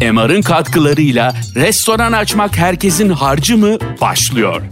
MR'ın katkılarıyla restoran açmak herkesin harcı mı başlıyor.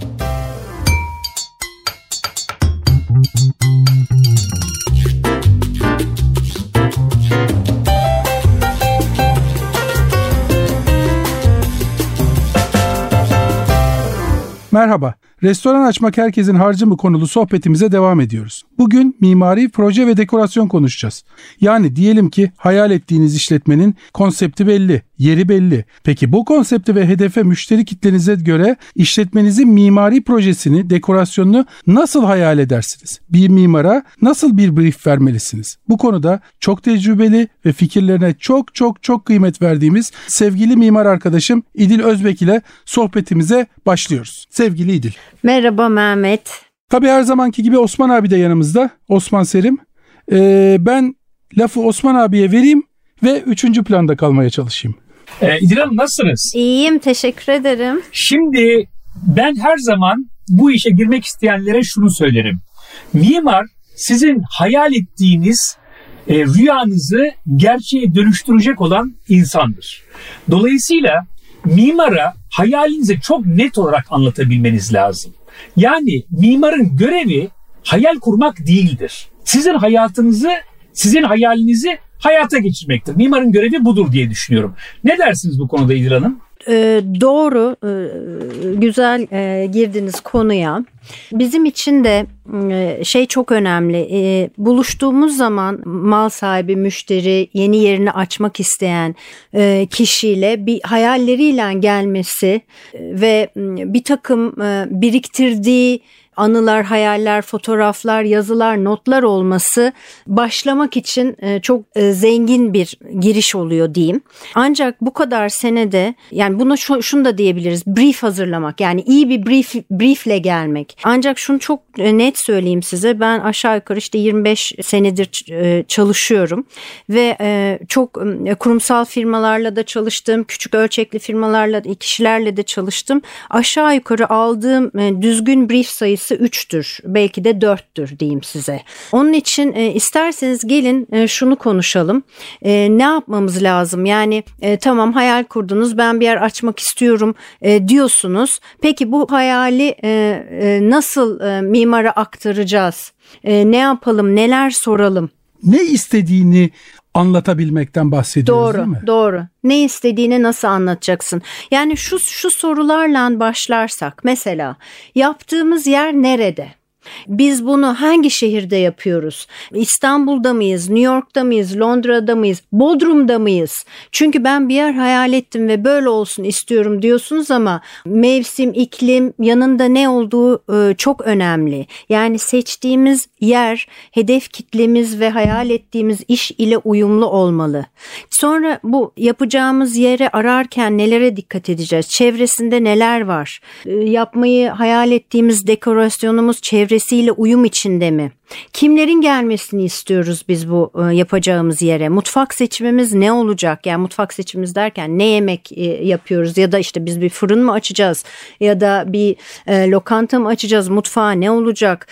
Merhaba. Restoran açmak herkesin harcı mı konulu sohbetimize devam ediyoruz. Bugün mimari, proje ve dekorasyon konuşacağız. Yani diyelim ki hayal ettiğiniz işletmenin konsepti belli, yeri belli. Peki bu konsepti ve hedefe müşteri kitlenize göre işletmenizin mimari projesini, dekorasyonunu nasıl hayal edersiniz? Bir mimara nasıl bir brief vermelisiniz? Bu konuda çok tecrübeli ve fikirlerine çok çok çok kıymet verdiğimiz sevgili mimar arkadaşım İdil Özbek ile sohbetimize başlıyoruz. Sevgili İdil. Merhaba Mehmet. Tabii her zamanki gibi Osman abi de yanımızda. Osman Serim. Ee, ben lafı Osman abiye vereyim ve üçüncü planda kalmaya çalışayım. Ee, İdil Hanım nasılsınız? İyiyim teşekkür ederim. Şimdi ben her zaman bu işe girmek isteyenlere şunu söylerim. Mimar sizin hayal ettiğiniz e, rüyanızı gerçeğe dönüştürecek olan insandır. Dolayısıyla mimara hayalinizi çok net olarak anlatabilmeniz lazım. Yani mimarın görevi hayal kurmak değildir. Sizin hayatınızı, sizin hayalinizi hayata geçirmektir. Mimarın görevi budur diye düşünüyorum. Ne dersiniz bu konuda İdil Hanım? Ee, doğru, ee, güzel e, girdiniz konuya. Bizim için de e, şey çok önemli. E, buluştuğumuz zaman mal sahibi, müşteri, yeni yerini açmak isteyen e, kişiyle bir hayalleriyle gelmesi e, ve bir takım e, biriktirdiği anılar, hayaller, fotoğraflar, yazılar, notlar olması başlamak için e, çok e, zengin bir giriş oluyor diyeyim. Ancak bu kadar senede yani bunu şunu da diyebiliriz. Brief hazırlamak yani iyi bir brief briefle gelmek. Ancak şunu çok e, net söyleyeyim size. Ben aşağı yukarı işte 25 senedir çalışıyorum ve çok kurumsal firmalarla da çalıştım. Küçük ölçekli firmalarla, kişilerle de çalıştım. Aşağı yukarı aldığım düzgün brief sayısı sayısı 3'tür. Belki de 4'tür diyeyim size. Onun için e, isterseniz gelin e, şunu konuşalım. E, ne yapmamız lazım? Yani e, tamam hayal kurdunuz ben bir yer açmak istiyorum e, diyorsunuz. Peki bu hayali e, e, nasıl e, mimara aktaracağız? E, ne yapalım? Neler soralım? Ne istediğini anlatabilmekten bahsediyoruz doğru, değil mi? Doğru. Ne istediğini nasıl anlatacaksın? Yani şu şu sorularla başlarsak mesela yaptığımız yer nerede? Biz bunu hangi şehirde yapıyoruz? İstanbul'da mıyız? New York'ta mıyız? Londra'da mıyız? Bodrum'da mıyız? Çünkü ben bir yer hayal ettim ve böyle olsun istiyorum diyorsunuz ama mevsim, iklim, yanında ne olduğu e, çok önemli. Yani seçtiğimiz yer, hedef kitlemiz ve hayal ettiğimiz iş ile uyumlu olmalı. Sonra bu yapacağımız yere ararken nelere dikkat edeceğiz? Çevresinde neler var? E, yapmayı hayal ettiğimiz dekorasyonumuz çevre çevresiyle uyum içinde mi? Kimlerin gelmesini istiyoruz biz bu e, yapacağımız yere? Mutfak seçimimiz ne olacak? Yani mutfak seçimimiz derken ne yemek e, yapıyoruz ya da işte biz bir fırın mı açacağız ya da bir e, lokanta mı açacağız? Mutfağı ne olacak?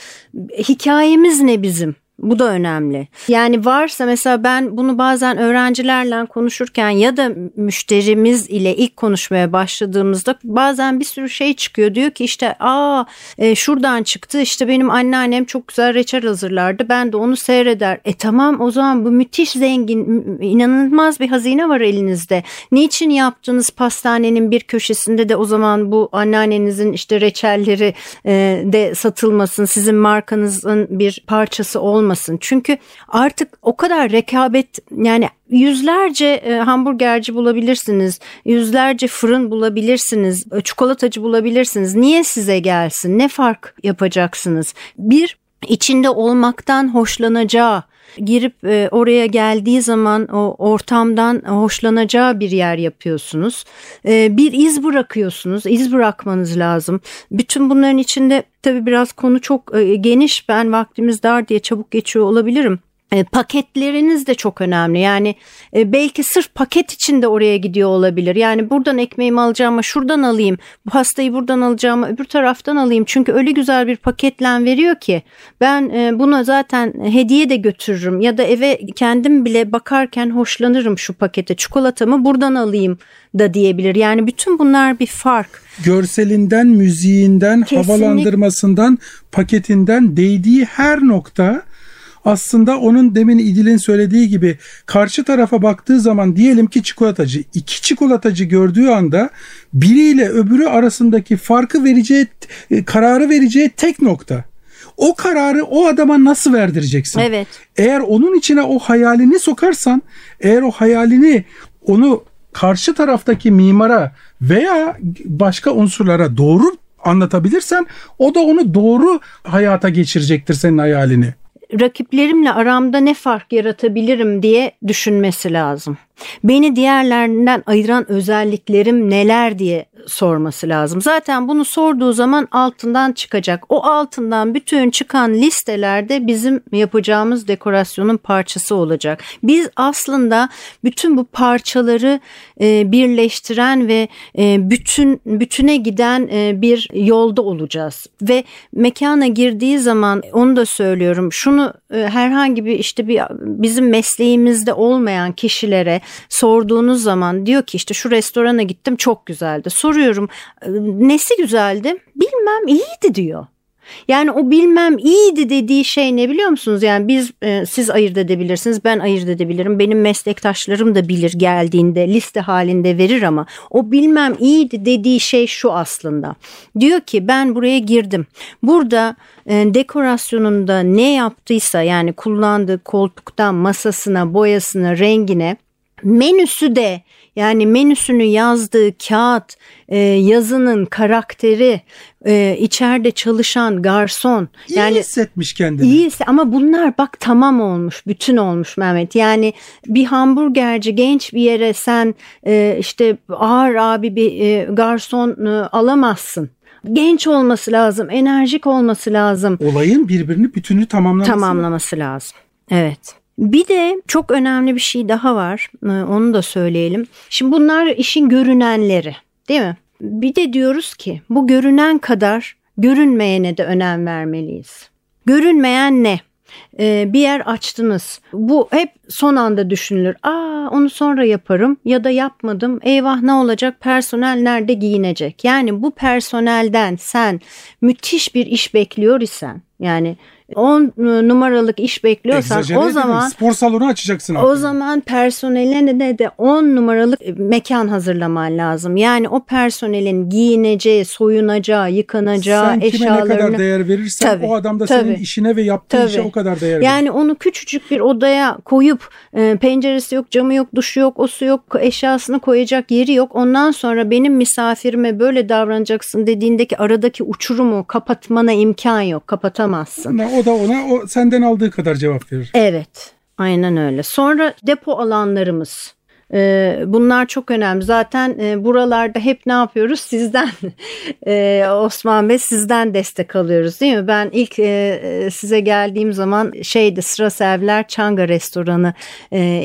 Hikayemiz ne bizim? Bu da önemli. Yani varsa mesela ben bunu bazen öğrencilerle konuşurken ya da müşterimiz ile ilk konuşmaya başladığımızda bazen bir sürü şey çıkıyor. Diyor ki işte aa e, şuradan çıktı işte benim anneannem çok güzel reçel hazırlardı. Ben de onu seyreder. E tamam o zaman bu müthiş zengin inanılmaz bir hazine var elinizde. Niçin yaptığınız pastanenin bir köşesinde de o zaman bu anneannenizin işte reçelleri e, de satılmasın. Sizin markanızın bir parçası olmasın olmasın. Çünkü artık o kadar rekabet yani yüzlerce e, hamburgerci bulabilirsiniz, yüzlerce fırın bulabilirsiniz, e, çikolatacı bulabilirsiniz. Niye size gelsin? Ne fark yapacaksınız? Bir içinde olmaktan hoşlanacağı girip e, oraya geldiği zaman o ortamdan hoşlanacağı bir yer yapıyorsunuz. E, bir iz bırakıyorsunuz. İz bırakmanız lazım. Bütün bunların içinde tabii biraz konu çok e, geniş. Ben vaktimiz dar diye çabuk geçiyor olabilirim. E, paketleriniz de çok önemli. Yani e, belki sırf paket için de oraya gidiyor olabilir. Yani buradan ekmeğimi alacağım ama şuradan alayım. Bu pastayı buradan alacağım ama öbür taraftan alayım. Çünkü öyle güzel bir paketle veriyor ki ben e, bunu zaten hediye de götürürüm ya da eve kendim bile bakarken hoşlanırım şu pakete. Çikolatamı buradan alayım da diyebilir. Yani bütün bunlar bir fark. Görselinden, müziğinden, Kesinlikle. havalandırmasından, paketinden değdiği her nokta aslında onun demin İdil'in söylediği gibi karşı tarafa baktığı zaman diyelim ki çikolatacı iki çikolatacı gördüğü anda biriyle öbürü arasındaki farkı vereceği e, kararı vereceği tek nokta. O kararı o adama nasıl verdireceksin? Evet. Eğer onun içine o hayalini sokarsan, eğer o hayalini onu karşı taraftaki mimara veya başka unsurlara doğru anlatabilirsen o da onu doğru hayata geçirecektir senin hayalini rakiplerimle aramda ne fark yaratabilirim diye düşünmesi lazım. Beni diğerlerinden ayıran özelliklerim neler diye sorması lazım. Zaten bunu sorduğu zaman altından çıkacak. O altından bütün çıkan listelerde bizim yapacağımız dekorasyonun parçası olacak. Biz aslında bütün bu parçaları e, birleştiren ve e, bütün bütüne giden e, bir yolda olacağız. Ve mekana girdiği zaman onu da söylüyorum. Şunu herhangi bir işte bir bizim mesleğimizde olmayan kişilere sorduğunuz zaman diyor ki işte şu restorana gittim çok güzeldi. Soruyorum e, nesi güzeldi? Bilmem iyiydi diyor. Yani o bilmem iyiydi dediği şey ne biliyor musunuz? Yani biz e, siz ayırt edebilirsiniz, ben ayırt edebilirim. Benim meslektaşlarım da bilir geldiğinde liste halinde verir ama o bilmem iyiydi dediği şey şu aslında. Diyor ki ben buraya girdim. Burada e, dekorasyonunda ne yaptıysa yani kullandığı koltuktan masasına, boyasına, rengine menüsü de yani menüsünü yazdığı kağıt, e, yazının karakteri, e, içeride çalışan garson. İyi yani hissetmiş kendini. İyi ama bunlar bak tamam olmuş, bütün olmuş Mehmet. Yani bir hamburgerci genç bir yere sen e, işte ağır abi bir e, garson e, alamazsın. Genç olması lazım, enerjik olması lazım. Olayın birbirini bütünü tamamlaması. Tamamlaması lazım. Evet. Bir de çok önemli bir şey daha var. Ee, onu da söyleyelim. Şimdi bunlar işin görünenleri, değil mi? Bir de diyoruz ki bu görünen kadar görünmeyene de önem vermeliyiz. Görünmeyen ne? Ee, bir yer açtınız. Bu hep son anda düşünülür. Aa onu sonra yaparım ya da yapmadım. Eyvah ne olacak? Personel nerede giyinecek? Yani bu personelden sen müthiş bir iş bekliyor isen yani 10 numaralık iş bekliyorsan Egzajere o zaman spor salonu açacaksın. o aslında. zaman personeline de 10 numaralık mekan hazırlaman lazım. Yani o personelin giyineceği, soyunacağı, yıkanacağı Sen kime ne kadar eşyalarını değer verirsen Tabii, o adam da senin tabii. işine ve yaptığın Tabii. işe o kadar değer verir. yani onu küçücük bir odaya koyup e, penceresi yok, camı yok, duşu yok, o su yok, eşyasını koyacak yeri yok. Ondan sonra benim misafirime böyle davranacaksın dediğindeki aradaki uçurumu kapatmana imkan yok. Kapatamazsın. Ama O da ona o senden aldığı kadar cevap verir. Evet, aynen öyle. Sonra depo alanlarımız. Ee, Bunlar çok önemli. Zaten e, buralarda hep ne yapıyoruz? Sizden e, Osman Bey sizden destek alıyoruz değil mi? Ben ilk e, size geldiğim zaman şeydi Sıra Sevler Çanga Restoranı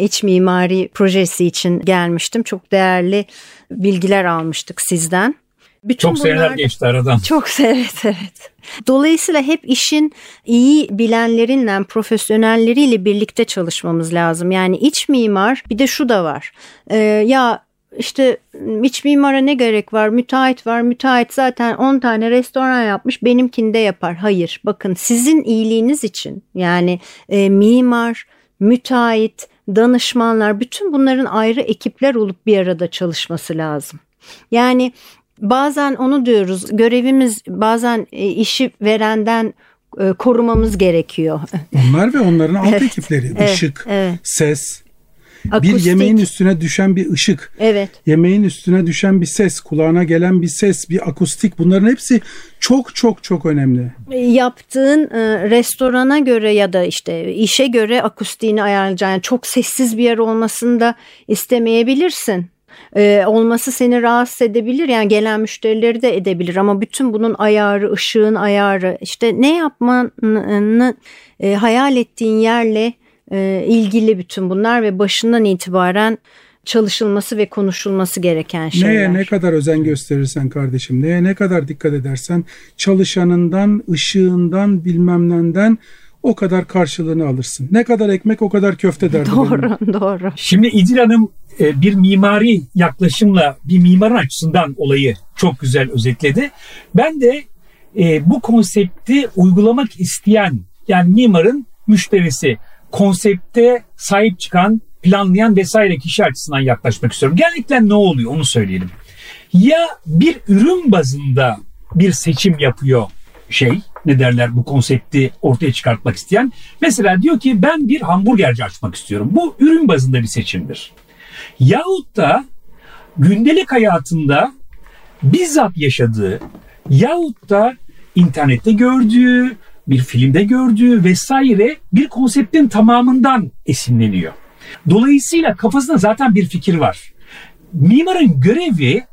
iç mimari projesi için gelmiştim. Çok değerli bilgiler almıştık sizden. Bütün Çok seneler geçti aradan. çok evet evet. Dolayısıyla hep işin iyi bilenlerinle, profesyonelleriyle birlikte çalışmamız lazım. Yani iç mimar bir de şu da var. Ee, ya işte iç mimara ne gerek var? Müteahhit var. Müteahhit zaten 10 tane restoran yapmış. Benimkinde yapar. Hayır. Bakın sizin iyiliğiniz için yani e, mimar, müteahhit, danışmanlar bütün bunların ayrı ekipler olup bir arada çalışması lazım. Yani bazen onu diyoruz görevimiz bazen e, işi verenden e, korumamız gerekiyor. Onlar ve onların alt Evet, ekipleri. evet, ışık, evet. ses. Bir Akustik. yemeğin üstüne düşen bir ışık. Evet. Yemeğin üstüne düşen bir ses, kulağına gelen bir ses, bir akustik bunların hepsi çok çok çok önemli. Yaptığın e, restorana göre ya da işte işe göre akustiğini ayarlayacağın yani çok sessiz bir yer olmasını da istemeyebilirsin. E, olması seni rahatsız edebilir yani gelen müşterileri de edebilir ama bütün bunun ayarı, ışığın ayarı işte ne yapmanı e, hayal ettiğin yerle e, ilgili bütün bunlar ve başından itibaren çalışılması ve konuşulması gereken şeyler. Neye ne kadar özen gösterirsen kardeşim, neye ne kadar dikkat edersen çalışanından, ışığından, bilmem nenden o kadar karşılığını alırsın. Ne kadar ekmek o kadar köfte derdi. Doğru, benim. doğru. Şimdi İdil Hanım bir mimari yaklaşımla bir mimarın açısından olayı çok güzel özetledi. Ben de e, bu konsepti uygulamak isteyen yani mimarın müşterisi konsepte sahip çıkan planlayan vesaire kişi açısından yaklaşmak istiyorum. Genellikle ne oluyor onu söyleyelim. Ya bir ürün bazında bir seçim yapıyor şey ne derler bu konsepti ortaya çıkartmak isteyen. Mesela diyor ki ben bir hamburgerci açmak istiyorum. Bu ürün bazında bir seçimdir. Yahut da gündelik hayatında bizzat yaşadığı yahut da internette gördüğü, bir filmde gördüğü vesaire bir konseptin tamamından esinleniyor. Dolayısıyla kafasında zaten bir fikir var. Mimarın görevi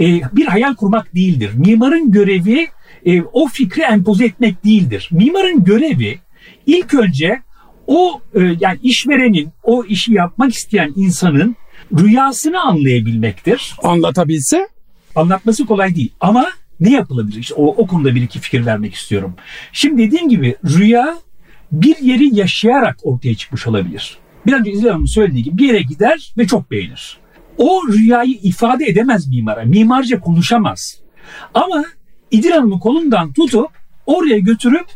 e, bir hayal kurmak değildir. Mimarın görevi e, o fikri empoze etmek değildir. Mimarın görevi ilk önce o e, yani işverenin, o işi yapmak isteyen insanın rüyasını anlayabilmektir. Anlatabilse Anlatması kolay değil ama ne yapılabilir? İşte o, o konuda bir iki fikir vermek istiyorum. Şimdi dediğim gibi rüya bir yeri yaşayarak ortaya çıkmış olabilir. Bir önce İzlem Hanım'ın söylediği gibi bir yere gider ve çok beğenir. O rüyayı ifade edemez mimara. Mimarca konuşamaz. Ama İdil Hanım'ın kolundan tutup oraya götürüp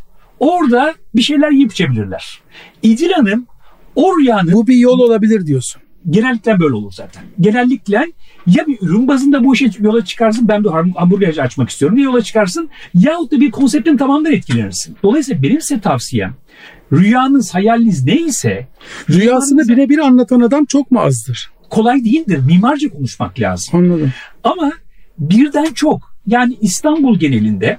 orada bir şeyler yiyip içebilirler. İdil Hanım o rüyanın bu bir yol olabilir diyorsun. Genellikle böyle olur zaten. Genellikle ya bir ürün bazında bu işe yola çıkarsın ben bir ham- hamburgerci açmak istiyorum diye yola çıkarsın yahut da bir konseptin tamamından etkilenirsin. Dolayısıyla benim size tavsiyem rüyanız hayaliniz neyse Rüyasını birebir anlatan adam çok mu azdır? kolay değildir. Mimarca konuşmak lazım. Anladım. Ama birden çok yani İstanbul genelinde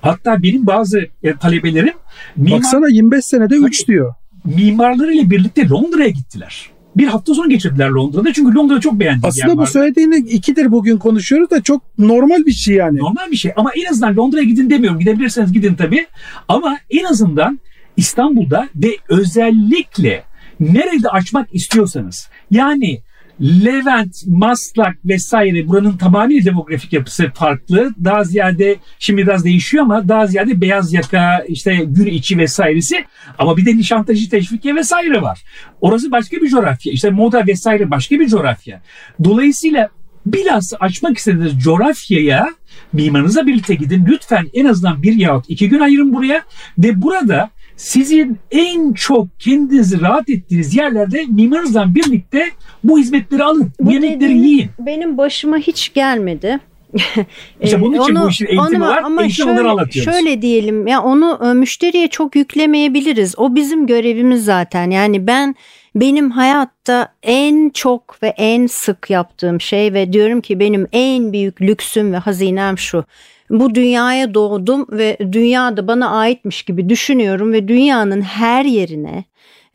hatta benim bazı e, talebelerim mimar, Baksana 25 senede 3 Tabii. diyor. mimarlarıyla birlikte Londra'ya gittiler. Bir hafta sonra geçirdiler Londra'da çünkü Londra çok beğendiği Aslında yer bu vardı. söylediğini ikidir bugün konuşuyoruz da çok normal bir şey yani. Normal bir şey ama en azından Londra'ya gidin demiyorum. Gidebilirseniz gidin tabii. Ama en azından İstanbul'da ve özellikle nerede açmak istiyorsanız yani Levent, Maslak vesaire buranın tamamıyla demografik yapısı farklı. Daha ziyade şimdi biraz değişiyor ama daha ziyade beyaz yaka işte gün içi vesairesi ama bir de Nişantaşı Teşvikiye vesaire var. Orası başka bir coğrafya. İşte moda vesaire başka bir coğrafya. Dolayısıyla bilhassa açmak istediğiniz coğrafyaya mimarınızla birlikte gidin. Lütfen en azından bir yahut iki gün ayırın buraya ve burada sizin en çok kendinizi rahat ettiğiniz yerlerde mimarınızla birlikte bu hizmetleri alın. Bu, yemekleri yiyin. Benim başıma hiç gelmedi. İşte bunun için Ee, bu işin eğitimi onu- var, Ama eğitim şöyle, anlatıyoruz. şöyle diyelim ya onu e, müşteriye çok yüklemeyebiliriz. O bizim görevimiz zaten. Yani ben benim hayatta en çok ve en sık yaptığım şey ve diyorum ki benim en büyük lüksüm ve hazinem şu. Bu dünyaya doğdum ve dünya da bana aitmiş gibi düşünüyorum ve dünyanın her yerine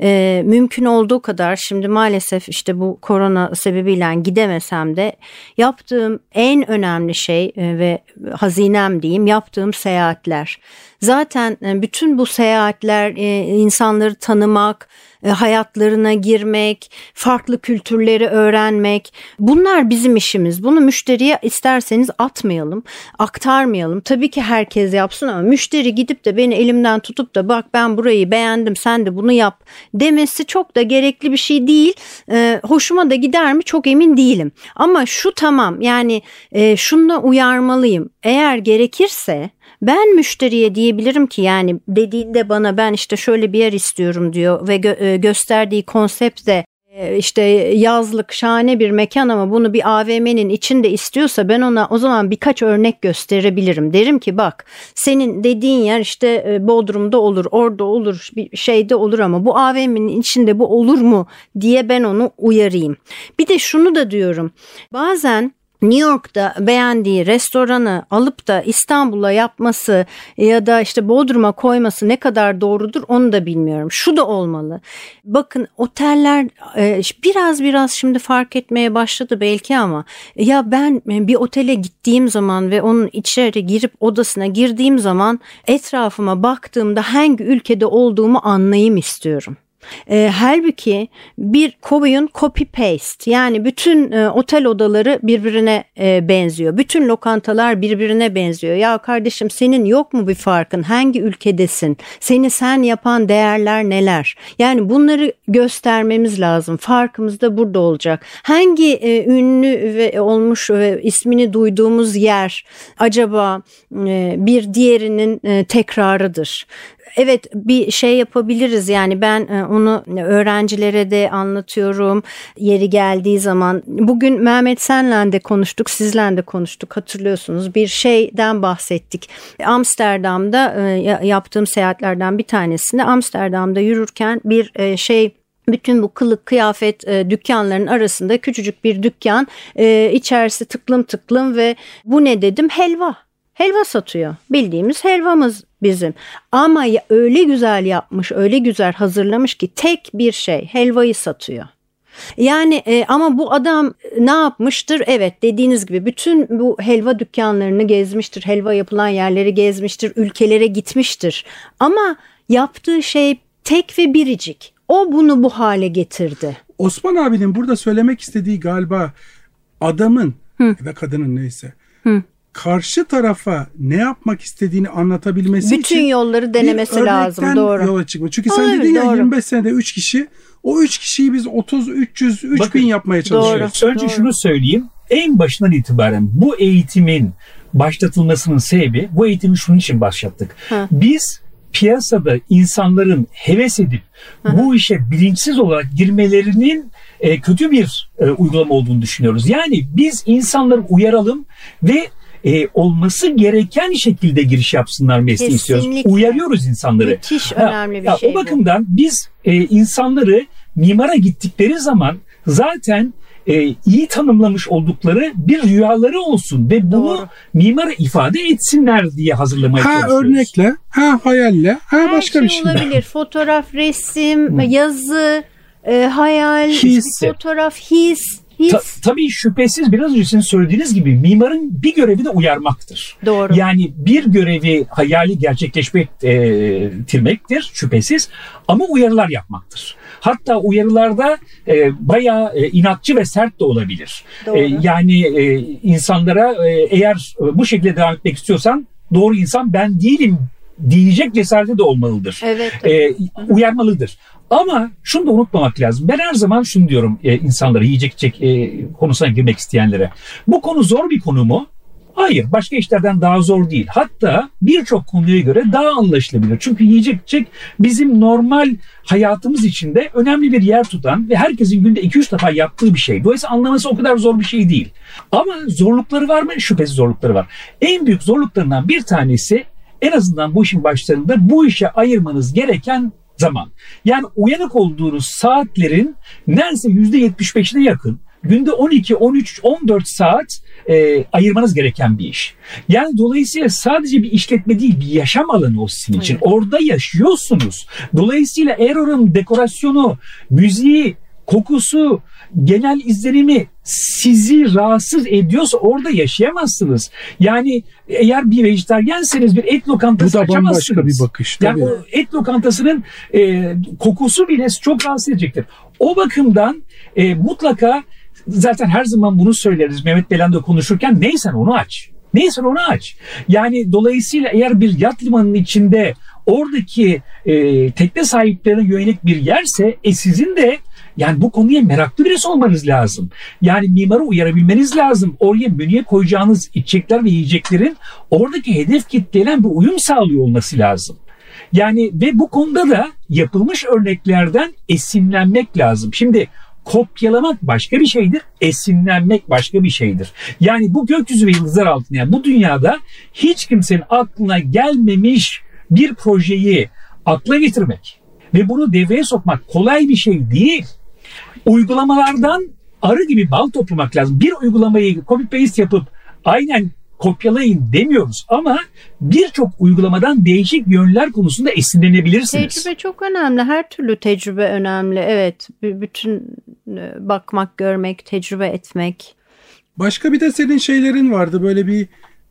e, mümkün olduğu kadar şimdi maalesef işte bu korona sebebiyle gidemesem de yaptığım en önemli şey e, ve hazinem diyeyim yaptığım seyahatler. Zaten e, bütün bu seyahatler e, insanları tanımak, e, hayatlarına girmek, farklı kültürleri öğrenmek bunlar bizim işimiz. Bunu müşteriye isterseniz atmayalım, aktarmayalım. Tabii ki herkes yapsın ama müşteri gidip de beni elimden tutup da bak ben burayı beğendim sen de bunu yap demesi çok da gerekli bir şey değil. E, hoşuma da gider mi çok emin değilim. Ama şu tamam yani e, şununla uyarmalıyım. Eğer gerekirse ben müşteriye diyebilirim ki yani dediğinde bana ben işte şöyle bir yer istiyorum diyor ve gö- e, gösterdiği konsept de e, işte yazlık şahane bir mekan ama bunu bir AVM'nin içinde istiyorsa ben ona o zaman birkaç örnek gösterebilirim. Derim ki bak senin dediğin yer işte e, Bodrum'da olur, orada olur, bir şeyde olur ama bu AVM'nin içinde bu olur mu diye ben onu uyarayım. Bir de şunu da diyorum. Bazen New York'ta beğendiği restoranı alıp da İstanbul'a yapması ya da işte Bodrum'a koyması ne kadar doğrudur onu da bilmiyorum. Şu da olmalı. Bakın oteller e, biraz biraz şimdi fark etmeye başladı belki ama ya ben bir otele gittiğim zaman ve onun içeri girip odasına girdiğim zaman etrafıma baktığımda hangi ülkede olduğumu anlayayım istiyorum. E, halbuki bir koyun copy paste yani bütün e, otel odaları birbirine e, benziyor. Bütün lokantalar birbirine benziyor. Ya kardeşim senin yok mu bir farkın? Hangi ülkedesin? Seni sen yapan değerler neler? Yani bunları göstermemiz lazım. Farkımız da burada olacak. Hangi e, ünlü ve olmuş ve ismini duyduğumuz yer acaba e, bir diğerinin e, tekrarıdır? Evet bir şey yapabiliriz. Yani ben e, onu öğrencilere de anlatıyorum. Yeri geldiği zaman. Bugün Mehmet Sen'le de konuştuk sizle de konuştuk hatırlıyorsunuz. Bir şeyden bahsettik. Amsterdam'da e, yaptığım seyahatlerden bir tanesinde Amsterdam'da yürürken bir e, şey bütün bu kılık kıyafet e, dükkanların arasında küçücük bir dükkan e, içerisi tıklım tıklım ve bu ne? dedim. Helva. Helva satıyor. Bildiğimiz helvamız bizim. Ama öyle güzel yapmış, öyle güzel hazırlamış ki tek bir şey helvayı satıyor. Yani e, ama bu adam ne yapmıştır? Evet dediğiniz gibi bütün bu helva dükkanlarını gezmiştir, helva yapılan yerleri gezmiştir, ülkelere gitmiştir. Ama yaptığı şey tek ve biricik. O bunu bu hale getirdi. Osman abinin burada söylemek istediği galiba adamın Hı. ve kadının neyse Hı karşı tarafa ne yapmak istediğini anlatabilmesi Bütün için yolları denemesi lazım doğru. yola çıkma. Çünkü sen Olabilir, dedin ya doğru. 25 senede 3 kişi o 3 kişiyi biz 30 300 3000 yapmaya çalışıyoruz. Doğru, Önce doğru. şunu söyleyeyim. En başından itibaren bu eğitimin başlatılmasının sebebi bu eğitimi şunun için başlattık. Ha. Biz piyasada insanların heves edip Hı. bu işe bilinçsiz olarak girmelerinin e, kötü bir e, uygulama olduğunu düşünüyoruz. Yani biz insanları uyaralım ve e, olması gereken şekilde giriş yapsınlar mesleği istiyoruz. Uyarıyoruz insanları. Müthiş ha, önemli bir ha, şey O bakımdan bu. biz e, insanları mimara gittikleri zaman zaten e, iyi tanımlamış oldukları bir rüyaları olsun ve bunu Doğru. mimara ifade etsinler diye hazırlamaya ha, çalışıyoruz. Ha örnekle, ha hayalle, ha Her başka şey bir şey. olabilir. Fotoğraf, resim, yazı, e, hayal, his. fotoğraf, his Ta, tabii şüphesiz biraz önce sizin söylediğiniz gibi mimarın bir görevi de uyarmaktır. Doğru. Yani bir görevi hayali gerçekleştirmektir e, şüphesiz ama uyarılar yapmaktır. Hatta uyarılarda e, bayağı e, inatçı ve sert de olabilir. Doğru. E, yani e, insanlara e, eğer bu şekilde devam etmek istiyorsan doğru insan ben değilim diyecek cesareti de olmalıdır. Evet. E, uyarmalıdır. Ama şunu da unutmamak lazım. Ben her zaman şunu diyorum e, insanlara yiyecek içecek e, konusuna girmek isteyenlere. Bu konu zor bir konu mu? Hayır, başka işlerden daha zor değil. Hatta birçok konuya göre daha anlaşılabilir. Çünkü yiyecek içecek bizim normal hayatımız içinde önemli bir yer tutan ve herkesin günde 2-3 defa yaptığı bir şey. Dolayısıyla anlaması o kadar zor bir şey değil. Ama zorlukları var mı? Şüphesiz zorlukları var. En büyük zorluklarından bir tanesi en azından bu işin başlarında bu işe ayırmanız gereken zaman. Yani uyanık olduğunuz saatlerin neredeyse %75'ine yakın günde 12, 13, 14 saat e, ayırmanız gereken bir iş. Yani dolayısıyla sadece bir işletme değil bir yaşam alanı o sizin için. Evet. Orada yaşıyorsunuz. Dolayısıyla eğer oranın dekorasyonu, müziği, kokusu, genel izlenimi sizi rahatsız ediyorsa orada yaşayamazsınız. Yani eğer bir vejetaryerseniz bir et lokantası Bu da bambaşka bir bakış. Tabii. Yani o et lokantasının e, kokusu bile çok rahatsız edecektir. O bakımdan e, mutlaka zaten her zaman bunu söyleriz Mehmet Belen'de konuşurken neysen onu aç. Neyse onu aç. Yani dolayısıyla eğer bir yat limanının içinde oradaki e, tekne sahiplerine yönelik bir yerse e sizin de yani bu konuya meraklı birisi olmanız lazım. Yani mimarı uyarabilmeniz lazım. Oraya menüye koyacağınız içecekler ve yiyeceklerin oradaki hedef kitleyle bir uyum sağlıyor olması lazım. Yani ve bu konuda da yapılmış örneklerden esinlenmek lazım. Şimdi kopyalamak başka bir şeydir, esinlenmek başka bir şeydir. Yani bu gökyüzü ve yıldızlar altında yani bu dünyada hiç kimsenin aklına gelmemiş bir projeyi akla getirmek ve bunu devreye sokmak kolay bir şey değil uygulamalardan arı gibi bal toplamak lazım. Bir uygulamayı copy paste yapıp aynen kopyalayın demiyoruz ama birçok uygulamadan değişik yönler konusunda esinlenebilirsiniz. Tecrübe çok önemli. Her türlü tecrübe önemli. Evet. Bütün e, bakmak, görmek, tecrübe etmek. Başka bir de senin şeylerin vardı. Böyle bir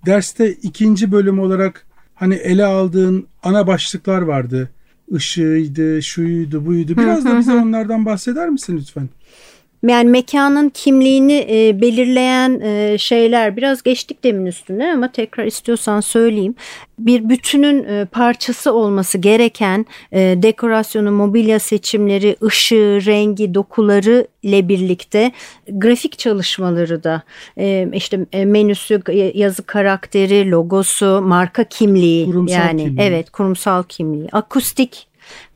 derste ikinci bölüm olarak hani ele aldığın ana başlıklar vardı. Işığıydı, şuydu, buydu. Biraz da bize onlardan bahseder misin lütfen? Yani mekanın kimliğini e, belirleyen e, şeyler biraz geçtik demin üstüne ama tekrar istiyorsan söyleyeyim. Bir bütünün e, parçası olması gereken e, dekorasyonu, mobilya seçimleri, ışığı, rengi, dokuları ile birlikte grafik çalışmaları da e, işte e, menüsü, yazı karakteri, logosu, marka kimliği Kurumsal yani kimliği. evet kurumsal kimliği, akustik,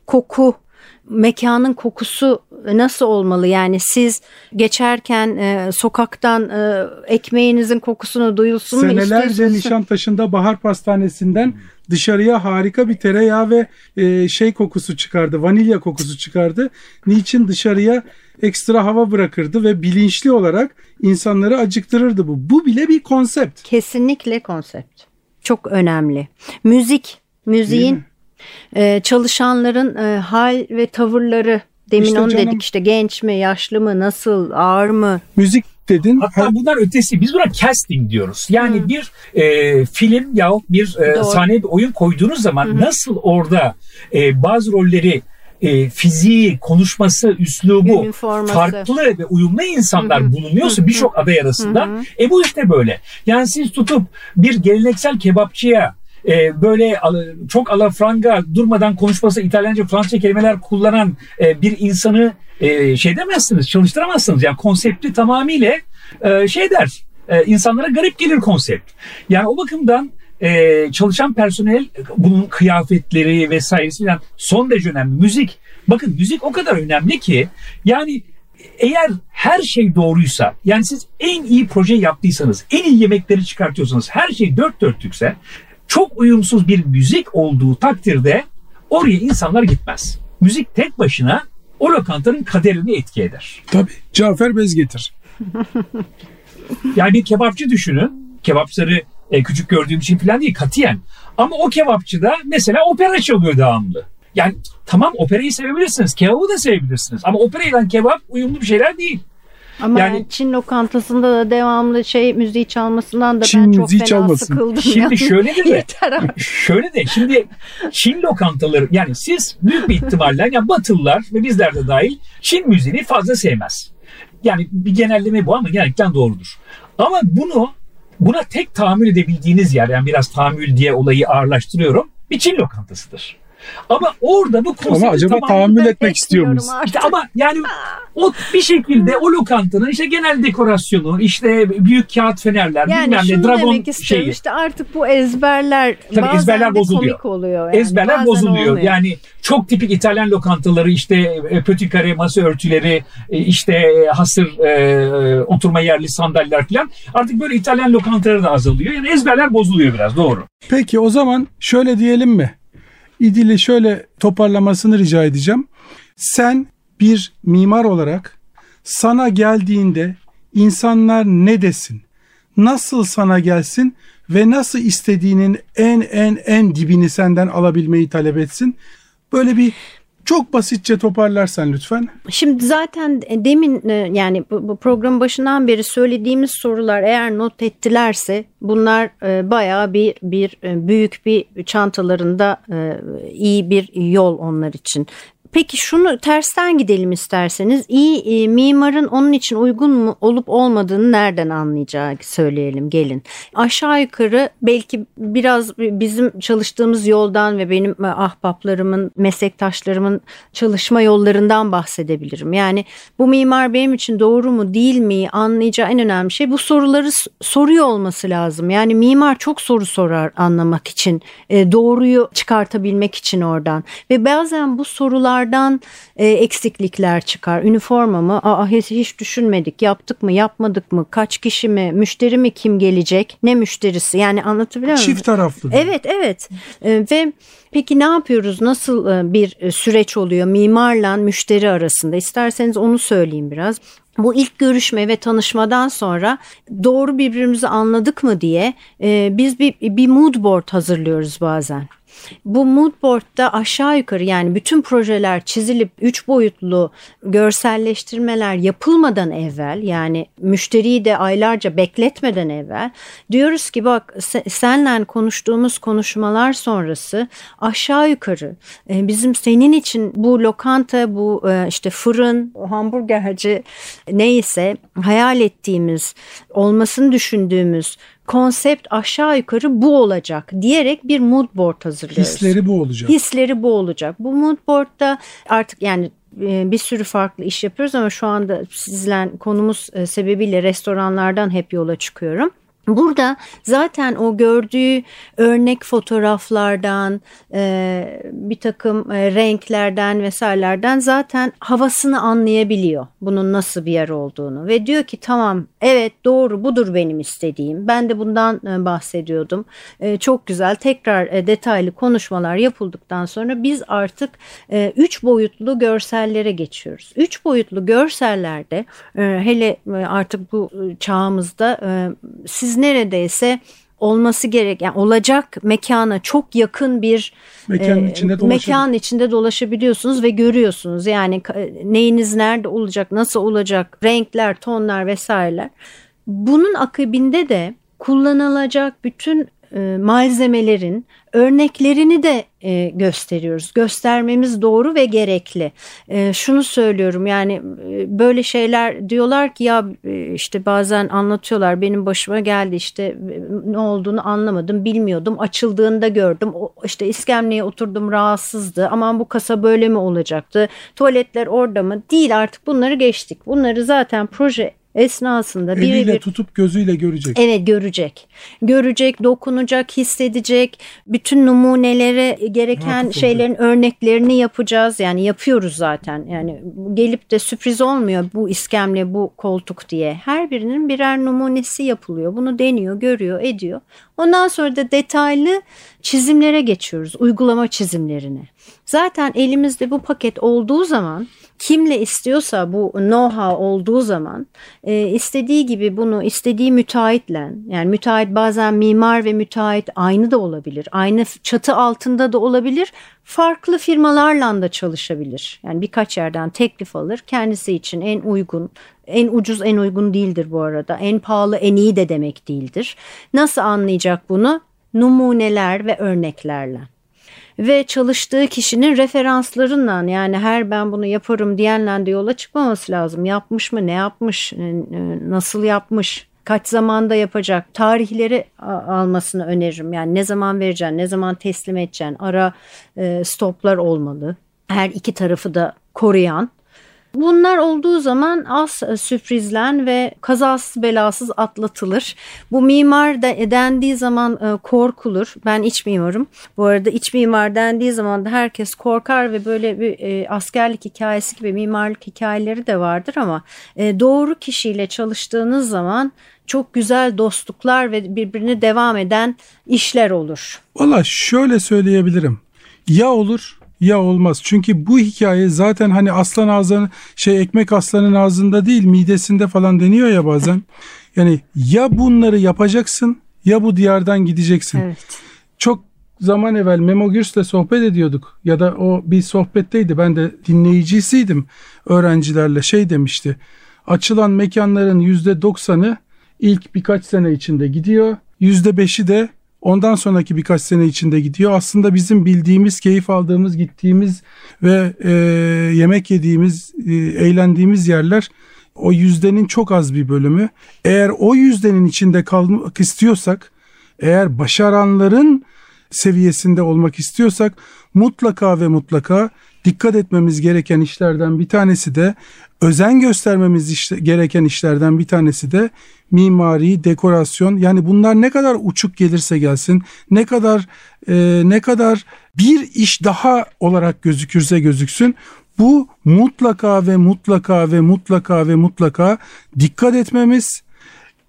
koku mekanın kokusu nasıl olmalı? Yani siz geçerken e, sokaktan e, ekmeğinizin kokusunu duyulsun mu Senelerce? Nişantaşı'nda Bahar Pastanesi'nden dışarıya harika bir tereyağı ve e, şey kokusu çıkardı. Vanilya kokusu çıkardı. Niçin dışarıya ekstra hava bırakırdı ve bilinçli olarak insanları acıktırırdı bu. Bu bile bir konsept. Kesinlikle konsept. Çok önemli. Müzik, müziğin? E, çalışanların e, hal ve tavırları Demin İşte onu canım. dedik işte genç mi, yaşlı mı, nasıl, ağır mı? Müzik dedin. Hatta Ha- bunlar ötesi biz buna casting diyoruz. Yani bir e, film yahut bir e, Doğru. sahneye bir oyun koyduğunuz zaman nasıl orada e, bazı rolleri e, fiziği, konuşması, üslubu Üniforması. farklı ve uyumlu insanlar bulunuyorsa birçok aday arasında e bu işte böyle. Yani siz tutup bir geleneksel kebapçıya e, böyle çok alafranga durmadan konuşması İtalyanca Fransızca kelimeler kullanan e, bir insanı e, şey demezsiniz çalıştıramazsınız. Yani konsepti tamamıyla e, şey der e, insanlara garip gelir konsept. Yani o bakımdan e, çalışan personel bunun kıyafetleri vesairesi falan son derece önemli. Müzik bakın müzik o kadar önemli ki yani eğer her şey doğruysa yani siz en iyi proje yaptıysanız en iyi yemekleri çıkartıyorsanız her şey dört dörtlükse çok uyumsuz bir müzik olduğu takdirde oraya insanlar gitmez. Müzik tek başına o lokantanın kaderini etki eder. Tabii. Cafer Bezgetir. Yani bir kebapçı düşünün. Kebapçıları e, küçük gördüğüm için falan değil katiyen. Ama o kebapçıda mesela opera çalıyor devamlı. Yani tamam operayı sevebilirsiniz. Kebabı da sevebilirsiniz. Ama opera ile kebap uyumlu bir şeyler değil. Ama Yani- yani Çin lokantasında da devamlı şey müziği çalmasından da Çin ben çok fena çalmasın. sıkıldım. Şimdi yani. şöyle de artık. Şöyle de şimdi Çin lokantaları yani siz büyük bir ihtimalle yani Batılılar ve bizler de dahil Çin müziğini fazla sevmez. Yani bir genelleme bu ama genellikle doğrudur. Ama bunu buna tek tahammül edebildiğiniz yer yani biraz tahammül diye olayı ağırlaştırıyorum bir Çin lokantasıdır. Ama orada bu konsepti Ama acaba tahammül etmek istiyor artık. işte ama yani o bir şekilde o lokantanın işte genel dekorasyonu, işte büyük kağıt fenerler, Yani bilmem ne, dragon demek istiyorum şeyi. işte artık bu ezberler Tabii bazen ezberler de bozuluyor. komik oluyor. Yani. ezberler bazen bozuluyor. olmuyor. Yani çok tipik İtalyan lokantaları işte e, pötikare, masa örtüleri, e, işte e, hasır e, oturma yerli sandalyeler falan. Artık böyle İtalyan lokantaları da azalıyor. Yani ezberler bozuluyor biraz doğru. Peki o zaman şöyle diyelim mi? İdil'i şöyle toparlamasını rica edeceğim. Sen bir mimar olarak sana geldiğinde insanlar ne desin? Nasıl sana gelsin ve nasıl istediğinin en en en dibini senden alabilmeyi talep etsin? Böyle bir çok basitçe toparlarsan lütfen. Şimdi zaten demin e, yani bu, bu programın başından beri söylediğimiz sorular eğer not ettilerse bunlar e, bayağı bir bir e, büyük bir çantalarında e, iyi bir yol onlar için. Peki şunu tersten gidelim isterseniz. İyi e, mimarın onun için uygun mu olup olmadığını nereden anlayacağı söyleyelim gelin. Aşağı yukarı belki biraz bizim çalıştığımız yoldan ve benim e, ahbaplarımın, meslektaşlarımın çalışma yollarından bahsedebilirim. Yani bu mimar benim için doğru mu değil mi anlayacağı en önemli şey bu soruları soruyor olması lazım. Yani mimar çok soru sorar anlamak için, e, doğruyu çıkartabilmek için oradan ve bazen bu sorulardan e, eksiklikler çıkar. Üniforma mı? Aa, hiç, hiç düşünmedik. Yaptık mı? Yapmadık mı? Kaç kişi mi? Müşteri mi? Kim gelecek? Ne müşterisi? Yani anlatabiliyor muyum? Çift taraflı. Evet evet Ee, ve peki ne yapıyoruz nasıl e, bir e, süreç oluyor mimarla müşteri arasında isterseniz onu söyleyeyim biraz. Bu ilk görüşme ve tanışmadan sonra doğru birbirimizi anladık mı diye e, biz bir, bir mood board hazırlıyoruz bazen. Bu mood board'da aşağı yukarı yani bütün projeler çizilip üç boyutlu görselleştirmeler yapılmadan evvel yani müşteriyi de aylarca bekletmeden evvel diyoruz ki bak senle konuştuğumuz konuşmalar sonrası aşağı yukarı e, bizim senin için bu lokanta bu e, işte fırın hamburgerci neyse hayal ettiğimiz olmasını düşündüğümüz konsept aşağı yukarı bu olacak diyerek bir mood board hazırlıyoruz. Hisleri bu olacak. Hisleri bu olacak. Bu mood board'da artık yani e, bir sürü farklı iş yapıyoruz ama şu anda sizle konumuz e, sebebiyle restoranlardan hep yola çıkıyorum. Burada zaten o gördüğü örnek fotoğraflardan, e, bir takım e, renklerden vesairelerden zaten havasını anlayabiliyor. Bunun nasıl bir yer olduğunu ve diyor ki tamam evet doğru budur benim istediğim. Ben de bundan e, bahsediyordum. Çok güzel tekrar detaylı konuşmalar yapıldıktan sonra biz artık üç boyutlu görsellere geçiyoruz. Üç boyutlu görsellerde hele artık bu çağımızda siz siz neredeyse olması gerek yani olacak mekana çok yakın bir mekanın, e, içinde, içinde dolaşabiliyorsunuz ve görüyorsunuz. Yani neyiniz nerede olacak, nasıl olacak, renkler, tonlar vesaireler. Bunun akabinde de kullanılacak bütün e, malzemelerin örneklerini de e, gösteriyoruz. Göstermemiz doğru ve gerekli. E, şunu söylüyorum yani böyle şeyler diyorlar ki ya işte bazen anlatıyorlar benim başıma geldi işte ne olduğunu anlamadım bilmiyordum açıldığında gördüm. İşte iskemleye oturdum rahatsızdı. Aman bu kasa böyle mi olacaktı? Tuvaletler orada mı? Değil artık bunları geçtik. Bunları zaten proje esnasında biri eliyle bir tutup gözüyle görecek. Evet görecek. Görecek, dokunacak, hissedecek. Bütün numunelere gereken Vakıf şeylerin olacak. örneklerini yapacağız. Yani yapıyoruz zaten. Yani gelip de sürpriz olmuyor bu iskemle, bu koltuk diye. Her birinin birer numunesi yapılıyor. Bunu deniyor, görüyor, ediyor. Ondan sonra da detaylı çizimlere geçiyoruz. Uygulama çizimlerine. Zaten elimizde bu paket olduğu zaman kimle istiyorsa bu know-how olduğu zaman e, istediği gibi bunu istediği müteahhitle yani müteahhit bazen mimar ve müteahhit aynı da olabilir. Aynı çatı altında da olabilir. Farklı firmalarla da çalışabilir. Yani birkaç yerden teklif alır. Kendisi için en uygun en ucuz en uygun değildir bu arada. En pahalı en iyi de demek değildir. Nasıl anlayacak bunu? Numuneler ve örneklerle ve çalıştığı kişinin referanslarından yani her ben bunu yaparım diyenle de yola çıkmaması lazım. Yapmış mı, ne yapmış, e, e, nasıl yapmış, kaç zamanda yapacak tarihleri almasını öneririm. Yani ne zaman vereceksin, ne zaman teslim edeceksin, ara e, stoplar olmalı. Her iki tarafı da koruyan Bunlar olduğu zaman az sürprizlen ve kazasız belasız atlatılır. Bu mimar da dendiği zaman e, korkulur. Ben iç mimarım. Bu arada iç mimar dendiği zaman da herkes korkar ve böyle bir e, askerlik hikayesi gibi mimarlık hikayeleri de vardır ama e, doğru kişiyle çalıştığınız zaman çok güzel dostluklar ve birbirine devam eden işler olur. Valla şöyle söyleyebilirim. Ya olur ya olmaz. Çünkü bu hikaye zaten hani aslan ağzının şey ekmek aslanın ağzında değil midesinde falan deniyor ya bazen. Yani ya bunları yapacaksın ya bu diyardan gideceksin. Evet. Çok zaman evvel Memo Gürs'le sohbet ediyorduk ya da o bir sohbetteydi ben de dinleyicisiydim öğrencilerle şey demişti. Açılan mekanların yüzde doksanı ilk birkaç sene içinde gidiyor. Yüzde beşi de ondan sonraki birkaç sene içinde gidiyor. Aslında bizim bildiğimiz, keyif aldığımız, gittiğimiz ve e, yemek yediğimiz, e, eğlendiğimiz yerler o yüzdenin çok az bir bölümü. Eğer o yüzdenin içinde kalmak istiyorsak, eğer başaranların seviyesinde olmak istiyorsak mutlaka ve mutlaka dikkat etmemiz gereken işlerden bir tanesi de özen göstermemiz işte, gereken işlerden bir tanesi de mimari, dekorasyon. Yani bunlar ne kadar uçuk gelirse gelsin, ne kadar e, ne kadar bir iş daha olarak gözükürse gözüksün bu mutlaka ve mutlaka ve mutlaka ve mutlaka dikkat etmemiz,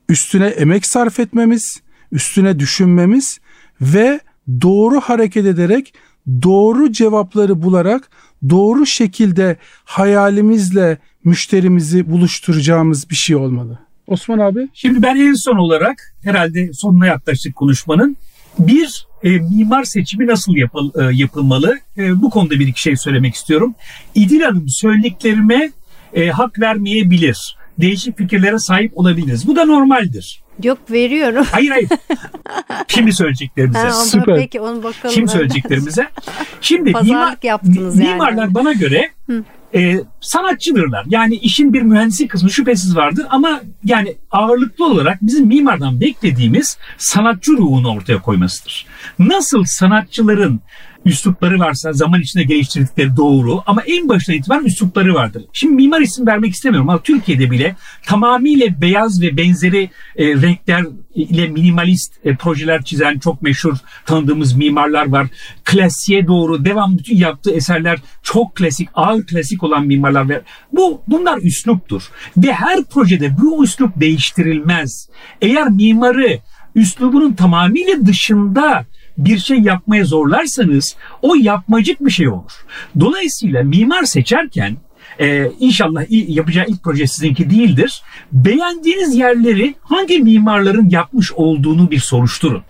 üstüne emek sarf etmemiz, üstüne düşünmemiz ve doğru hareket ederek doğru cevapları bularak doğru şekilde hayalimizle müşterimizi buluşturacağımız bir şey olmalı. Osman abi? Şimdi ben en son olarak herhalde sonuna yaklaştık konuşmanın. Bir e, mimar seçimi nasıl yapıl, e, yapılmalı? E, bu konuda bir iki şey söylemek istiyorum. İdil Hanım söylediklerime e, hak vermeyebilir. Değişik fikirlere sahip olabiliriz. Bu da normaldir. Yok veriyorum. Hayır hayır. Şimdi söyleyeceklerimize. Ha, Süper. Peki onu bakalım. Şimdi söyleyeceklerimize. Şimdi Pazarlık yaptınız yani. mimarlar bana göre e, sanatçıdırlar. Yani işin bir mühendislik kısmı şüphesiz vardır ama yani ağırlıklı olarak bizim mimardan beklediğimiz sanatçı ruhunu ortaya koymasıdır. Nasıl sanatçıların üslupları varsa zaman içinde geliştirdikleri doğru ama en baştan itibaren üslupları vardır. Şimdi mimar isim vermek istemiyorum ama Türkiye'de bile tamamıyla beyaz ve benzeri e, renkler ile minimalist e, projeler çizen çok meşhur tanıdığımız mimarlar var. Klasiğe doğru devam bütün yaptığı eserler çok klasik, ağır klasik olan mimarlar var. Bu bunlar üsluptur ve her projede bu üslup değiştirilmez. Eğer mimarı üslubunun tamamıyla dışında bir şey yapmaya zorlarsanız o yapmacık bir şey olur. Dolayısıyla mimar seçerken e, inşallah yapacağı ilk proje sizinki değildir. Beğendiğiniz yerleri hangi mimarların yapmış olduğunu bir soruşturun.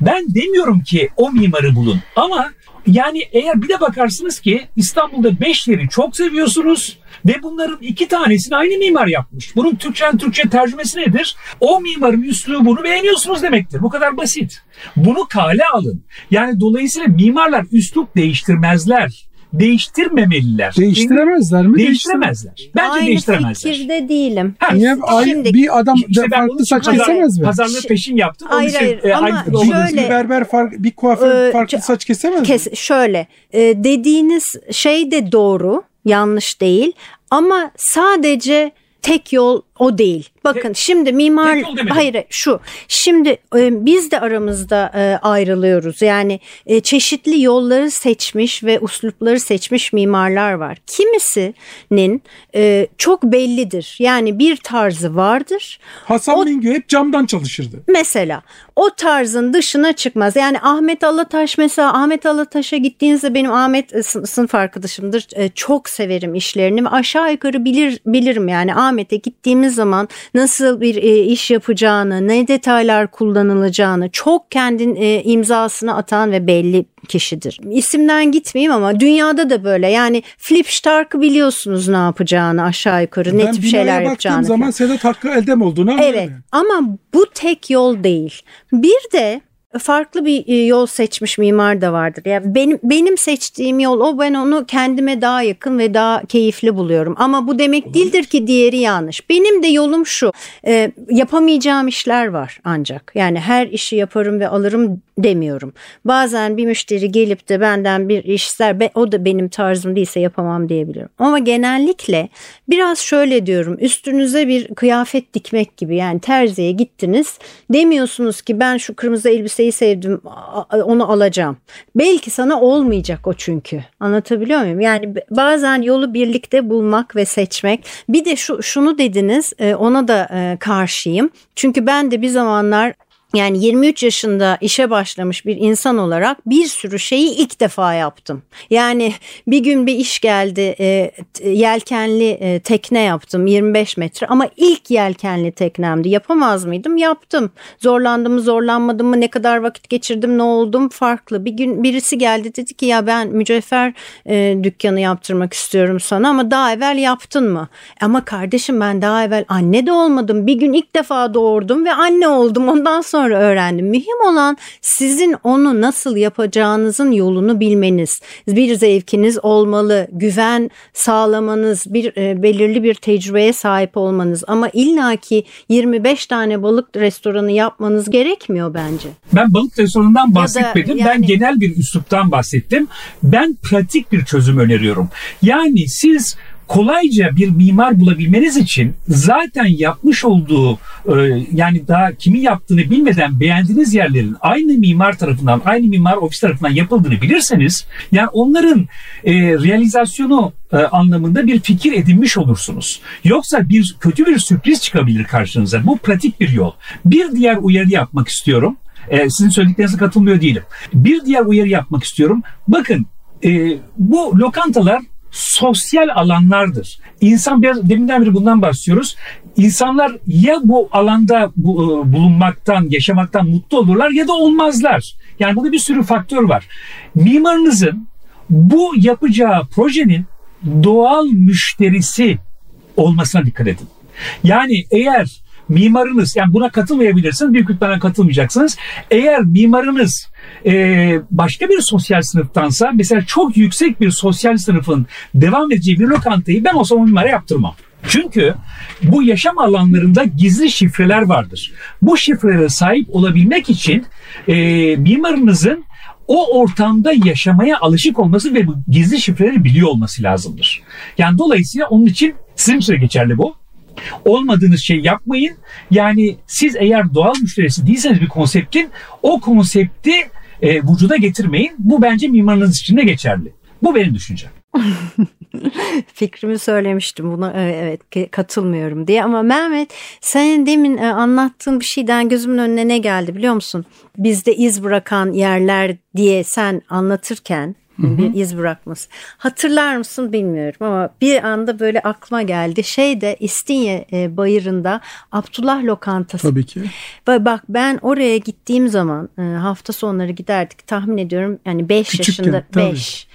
Ben demiyorum ki o mimarı bulun ama yani eğer bir de bakarsınız ki İstanbul'da 5 yeri çok seviyorsunuz ve bunların iki tanesini aynı mimar yapmış. Bunun Türkçen Türkçe tercümesi nedir? O mimarın üslubunu beğeniyorsunuz demektir. Bu kadar basit. Bunu kale alın. Yani dolayısıyla mimarlar üslup değiştirmezler. Değiştirmemeliler. Değiştiremezler mi? Değiştiremezler. Bence Aynı değiştiremezler. fikirde değilim. Ha, Niye? Ay, Şimdi- bir adam İşte farklı saç kesemez mi? Pazarlığı peşin yaptım. Hayır, hayır, e, ama aynı şöyle-. Bir berber fark, bir kuaför Ee, farklı ç- saç kesemez mi? Kes, şöyle e, dediğiniz şey de doğru yanlış değil ama sadece tek yol o değil. Bakın şimdi mimar hayır şu şimdi e, biz de aramızda e, ayrılıyoruz. Yani e, çeşitli yolları seçmiş ve uslupları seçmiş mimarlar var. Kimisinin e, çok bellidir. Yani bir tarzı vardır. Hasan O- Bingöl hep camdan çalışırdı. Mesela o tarzın dışına çıkmaz. Yani Ahmet Alataş mesela Ahmet Alataş'a gittiğinizde benim Ahmet e, sın- sınıf arkadaşımdır. E, Çok severim işlerini ve aşağı yukarı bilir bilirim yani Ahmet'e gittiğimiz zaman nasıl bir e, iş yapacağını, ne detaylar kullanılacağını çok kendin e, imzasını atan ve belli kişidir. İsimden gitmeyeyim ama dünyada da böyle. Yani Flip Stark'ı biliyorsunuz ne yapacağını aşağı yukarı ne ben tip binaya şeyler yapacağını. zaman falan. Sedat Hakkı Eldem olduğunu anlıyorum. Evet yani. ama bu tek yol değil. Bir de farklı bir e, yol seçmiş mimar da vardır. Yani benim benim seçtiğim yol o ben onu kendime daha yakın ve daha keyifli buluyorum. Ama bu demek değildir ki diğeri yanlış. Benim de yolum şu. e, yapamayacağım işler var ancak. Yani her işi yaparım ve alırım demiyorum. Bazen bir müşteri gelip de benden bir iş ister be- o da benim tarzım değilse yapamam diyebilirim. Ama genellikle biraz şöyle diyorum üstünüze bir kıyafet dikmek gibi yani terziye gittiniz demiyorsunuz ki ben şu kırmızı elbiseyi sevdim onu alacağım. Belki sana olmayacak o çünkü anlatabiliyor muyum? Yani bazen yolu birlikte bulmak ve seçmek bir de şu şunu dediniz e, ona da e, karşıyım. Çünkü ben de bir zamanlar yani 23 yaşında işe başlamış bir insan olarak bir sürü şeyi ilk defa yaptım. Yani bir gün bir iş geldi e, yelkenli e, tekne yaptım 25 metre ama ilk yelkenli teknemdi. Yapamaz mıydım? Yaptım. Zorlandım mı zorlanmadım mı ne kadar vakit geçirdim ne oldum farklı. Bir gün birisi geldi dedi ki ya ben mücevher e, dükkanı yaptırmak istiyorum sana ama daha evvel yaptın mı? Ama kardeşim ben daha evvel anne de olmadım. Bir gün ilk defa doğurdum ve anne oldum. Ondan sonra öğrendim. Mühim olan sizin onu nasıl yapacağınızın yolunu bilmeniz. Bir zevkiniz olmalı. Güven sağlamanız, bir e, belirli bir tecrübeye sahip olmanız ama illaki 25 tane balık restoranı yapmanız gerekmiyor bence. Ben balık restoranından bahsetmedim. Ben yani- genel bir üsluptan bahsettim. Ben pratik bir çözüm öneriyorum. Yani siz kolayca bir mimar bulabilmeniz için zaten yapmış olduğu e, yani daha kimin yaptığını bilmeden beğendiğiniz yerlerin aynı mimar tarafından aynı mimar ofis tarafından yapıldığını bilirseniz yani onların e, realizasyonu e, anlamında bir fikir edinmiş olursunuz. Yoksa bir kötü bir sürpriz çıkabilir karşınıza. Bu pratik bir yol. Bir diğer uyarı yapmak istiyorum. Sizin söylediklerinize katılmıyor değilim. Bir diğer uyarı yapmak istiyorum. Bakın bu lokantalar sosyal alanlardır. İnsan biraz deminden beri bundan bahsediyoruz. İnsanlar ya bu alanda bu, e, bulunmaktan, yaşamaktan mutlu olurlar ya da olmazlar. Yani burada bir sürü faktör var. Mimarınızın bu yapacağı projenin doğal müşterisi olmasına dikkat edin. Yani eğer mimarınız yani buna katılmayabilirsiniz büyük ihtimalle katılmayacaksınız. Eğer mimarınız e, başka bir sosyal sınıftansa mesela çok yüksek bir sosyal sınıfın devam edeceği bir lokantayı ben olsam o mimara yaptırmam. Çünkü bu yaşam alanlarında gizli şifreler vardır. Bu şifrelere sahip olabilmek için e, mimarınızın o ortamda yaşamaya alışık olması ve bu gizli şifreleri biliyor olması lazımdır. Yani dolayısıyla onun için sizin için geçerli bu. Olmadığınız şey yapmayın. Yani siz eğer doğal müşterisi değilseniz bir konseptin o konsepti e, vücuda getirmeyin. Bu bence mimarınız için de geçerli. Bu benim düşüncem. Fikrimi söylemiştim buna e, evet katılmıyorum diye ama Mehmet senin demin e, anlattığın bir şeyden gözümün önüne ne geldi biliyor musun? Bizde iz bırakan yerler diye sen anlatırken bir iz bırakması. Hatırlar mısın bilmiyorum ama bir anda böyle aklıma geldi. Şeyde İstinye e, bayırında Abdullah Lokantası. Tabii ki. Bak ben oraya gittiğim zaman hafta sonları giderdik tahmin ediyorum yani 5 yaşında 5.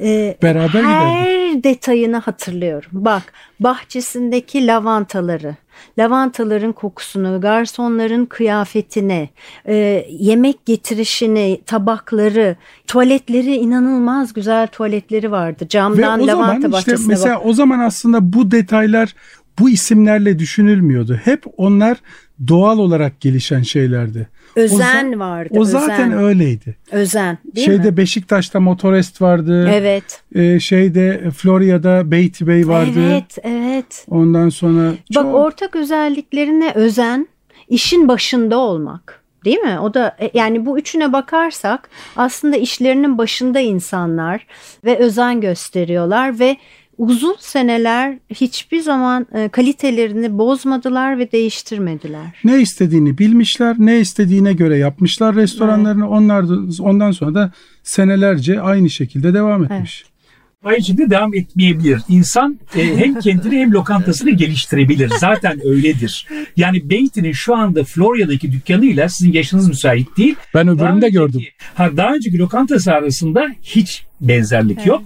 Ee, Beraber her giderdik. detayını hatırlıyorum. Bak bahçesindeki lavantaları, lavantaların kokusunu, garsonların kıyafetini, e, yemek getirişini, tabakları, tuvaletleri inanılmaz güzel tuvaletleri vardı. Camdan Ve o lavanta zaman bahçesine işte mesela bak. o zaman aslında bu detaylar bu isimlerle düşünülmüyordu. Hep onlar doğal olarak gelişen şeylerdi. Özen o, vardı. O zaten özen. öyleydi. Özen değil Şeyde mi? Beşiktaş'ta Motorest vardı. Evet. Ee, şeyde Florya'da Beatty Bey vardı. Evet, evet. Ondan sonra Bak çok- ortak özelliklerine özen, işin başında olmak. Değil mi? O da e, yani bu üçüne bakarsak aslında işlerinin başında insanlar ve özen gösteriyorlar ve uzun seneler hiçbir zaman e, kalitelerini bozmadılar ve değiştirmediler. ne istediğini bilmişler, ne istediğine göre yapmışlar restoranlarını. Onlar da, ondan sonra da senelerce aynı şekilde devam etmiş. Aynı şekilde devam etmeyebilir. İnsan e, hem kendini hem lokantasını geliştirebilir. Zaten öyledir. Yani Beatty'nin şu anda Florya'daki dükkanıyla sizin yaşınız müsait değil. Ben Daha öbürünü de önceki- gördüm. Ha, daha önceki lokantası arasında hiç benzerlik yok.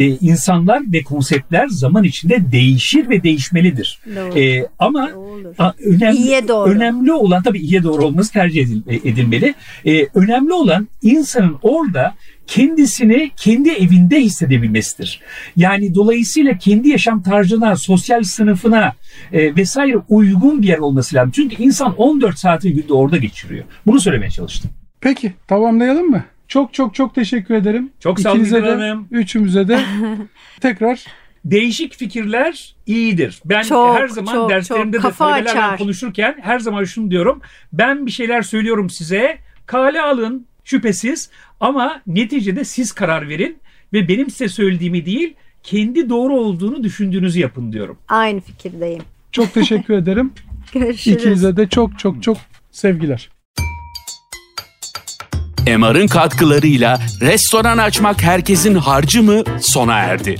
Ee, insanlar ve konseptler zaman içinde değişir ve değişmelidir. Doğru. Ee, ama a, önemli, İyiye doğru. önemli olan tabii iyiye doğru olması tercih edil- edilmeli. Ee, önemli olan insanın orada kendisini kendi evinde hissedebilmesidir. Yani dolayısıyla kendi yaşam tarzına, sosyal sınıfına e, vesaire uygun bir yer olması lazım. Çünkü insan 14 saati günde orada geçiriyor. Bunu söylemeye çalıştım. Peki tamamlayalım mı? Çok çok çok teşekkür ederim. Çok sağ olun İkinize de, Hanım. üçümüze de tekrar Değişik fikirler iyidir. Ben Çok, her zaman çok, derslerimde çok. de talebelerle açar. konuşurken her zaman şunu diyorum. Ben bir şeyler söylüyorum size. Kale alın şüphesiz ama neticede siz karar verin ve benim size söylediğimi değil kendi doğru olduğunu düşündüğünüzü yapın diyorum. Aynı fikirdeyim. çok teşekkür ederim. Görüşürüz. İkinize de çok çok çok sevgiler. MR'ın katkılarıyla restoran açmak herkesin harcı mı sona erdi.